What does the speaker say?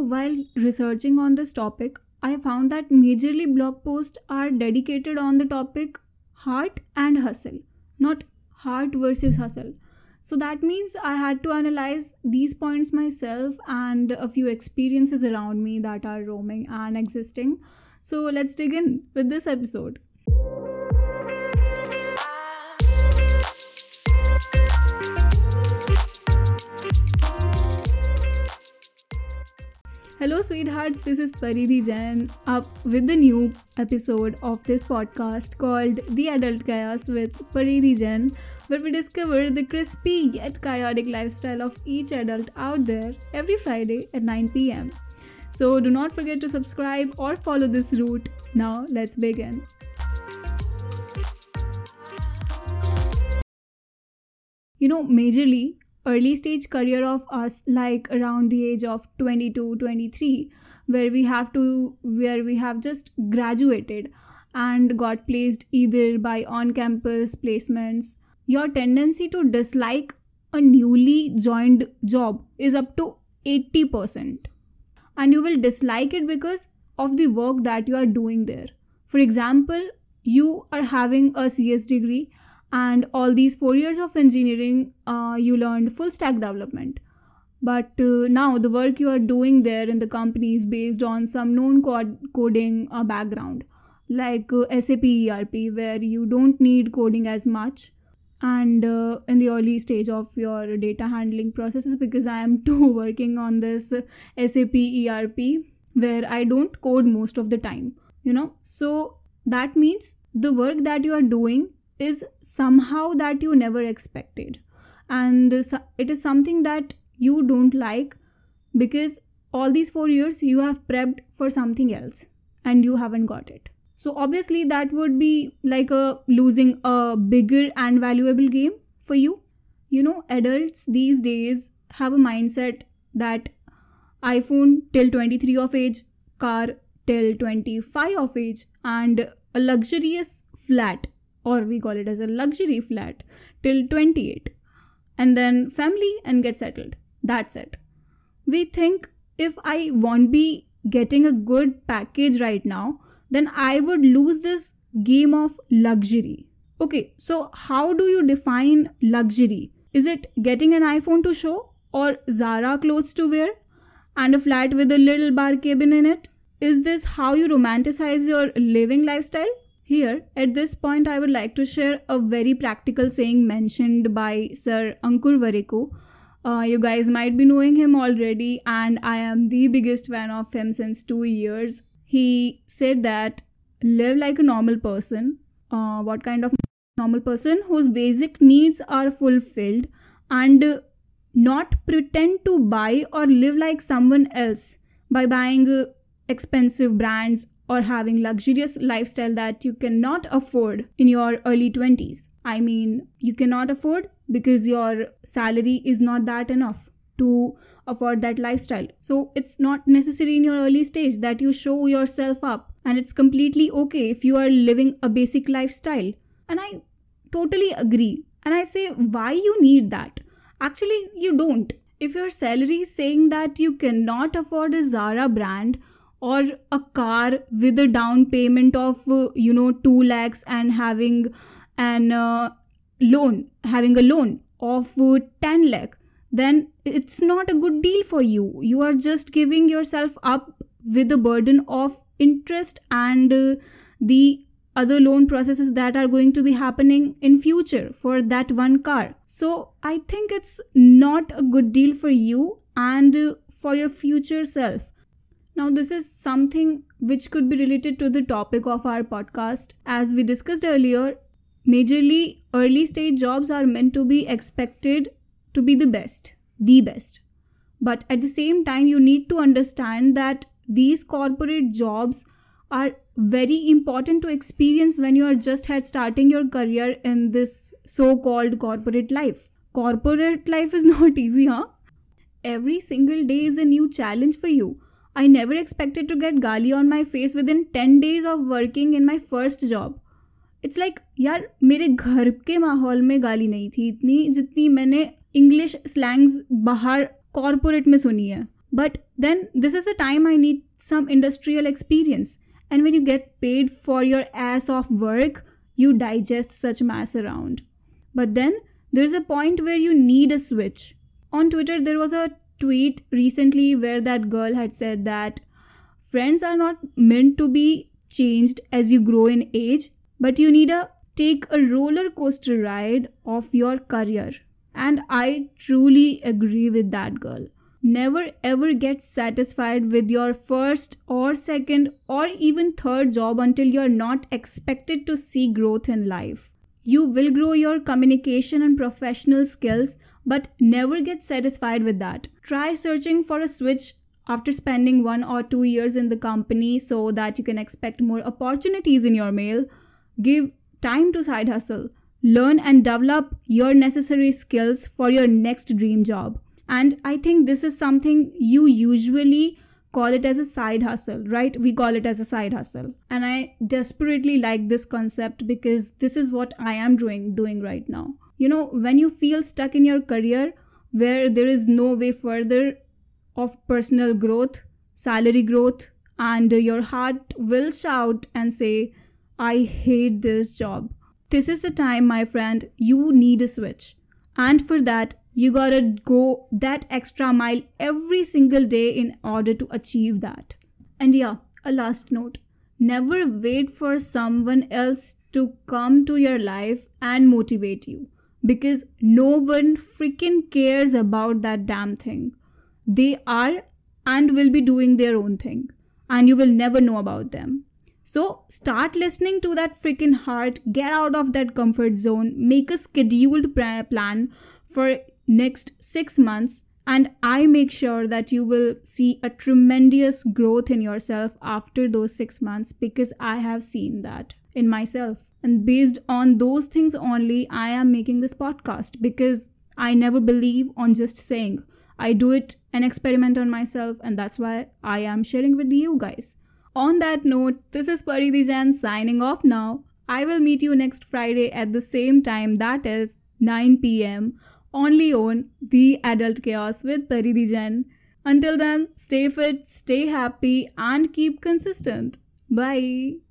while researching on this topic, I found that majorly blog posts are dedicated on the topic heart and hustle, not heart versus hustle. So that means I had to analyze these points myself and a few experiences around me that are roaming and existing. So let's dig in with this episode. Hello, sweethearts. This is Paridhi Jain up with the new episode of this podcast called The Adult Chaos with Paridhi Jain, where we discover the crispy yet chaotic lifestyle of each adult out there every Friday at 9 pm. So do not forget to subscribe or follow this route. Now, let's begin. You know, majorly, early stage career of us like around the age of 22 23 where we have to where we have just graduated and got placed either by on campus placements. Your tendency to dislike a newly joined job is up to 80% and you will dislike it because of the work that you are doing there. For example you are having a cs degree and all these four years of engineering uh, you learned full stack development. But uh, now the work you are doing there in the company is based on some known code coding uh, background. Like uh, sap erp where you don't need coding as much. And uh, in the early stage of your data handling processes because i am too working on this sap erp where i don't code most of the time you know? So that means the work that you are doing is somehow that you never expected. And it is something that you don't like because all these 4 years you have prepped for something else and you haven't got it. So obviously that would be like a losing a bigger and valuable game for you. You know adults these days have a mindset that iphone till 23 of age car till 25 of age and a luxurious flat or we call it as a luxury flat till 28 and then family and get settled. That's it. We think if i won't be getting a good package right now then i would lose this game of luxury. Okay so how do you define luxury? Is it getting an iphone to show or zara clothes to wear and a flat with a little bar cabin in it? Is this how you romanticize your living lifestyle here, at this point, I would like to share a very practical saying mentioned by Sir Ankur Warikoo. Uh, you guys might be knowing him already, and I am the biggest fan of him since two years. He said that live like a normal person. Uh, what kind of normal person? Whose basic needs are fulfilled and not pretend to buy or live like someone else by buying expensive brands or having luxurious lifestyle that you cannot afford in your early 20s. I mean, you cannot afford because your salary is not that enough to afford that lifestyle. So it's not necessary in your early stage that you show yourself up and it's completely okay if you are living a basic lifestyle. And I totally agree. And I say, why you need that? Actually, you don't. If your salary is saying that you cannot afford a Zara brand or a car with a down payment of uh, you know 2 lakhs and having an uh, loan having a loan of uh, 10 lakh then it's not a good deal for you. You are just giving yourself up with the burden of interest and uh, the other loan processes that are going to be happening in future for that one car. So i think it's not a good deal for you and uh, for your future self now, this is something which could be related to the topic of our podcast. As we discussed earlier, majorly early stage jobs are meant to be expected to be the best, the best. But at the same time, you need to understand that these corporate jobs are very important to experience when you are just starting your career in this so-called corporate life. Corporate life is not easy, huh? Every single day is a new challenge for you I never expected to get gali on my face within 10 days of working in my first job. It's like यार मेरे घर के माहौल में गाली नहीं थी इतनी जितनी मैंने इंग्लिश स्लैंग्स बाहर कॉरपोरेट में सुनी है But then this is the time I need some industrial experience. And when you get paid for your ass off work, you digest such mass around. But then there's a point where you need a switch. On Twitter, there was a tweet recently where that girl had said that friends are not meant to be changed as you grow in age, but you need to take a roller coaster ride of your career. And I truly agree with that girl. Never ever get satisfied with your first or second or even third job until you're not expected to see growth in life. You will grow your communication and professional skills, but never get satisfied with that. Try searching for a switch after spending one or two years in the company so that you can expect more opportunities in your mail. Give time to side hustle. Learn and develop your necessary skills for your next dream job and i think this is something you usually call it as a side hustle right we call it as a side hustle and i desperately like this concept because this is what i am doing doing right now you know when you feel stuck in your career where there is no way further of personal growth salary growth and your heart will shout and say i hate this job. This is the time my friend you need a switch. And for that you gotta go that extra mile every single day in order to achieve that. And yeah, a last note. Never wait for someone else to come to your life and motivate you because no one freaking cares about that damn thing. They are and will be doing their own thing, and you will never know about them. So start listening to that freaking heart, get out of that comfort zone, make a scheduled plan for next 6 months and I make sure that you will see a tremendous growth in yourself after those 6 months because I have seen that in myself. And based on those things only, I am making this podcast because I never believe on just saying. I do it and experiment on myself, and that's why I am sharing with you guys. On that note, this is Paridhi Jain signing off now. I will meet you next Friday at the same time, that is 9 pm only on The Adult Chaos with Paridhi Jain. Until then, stay fit, stay happy, and keep consistent. Bye.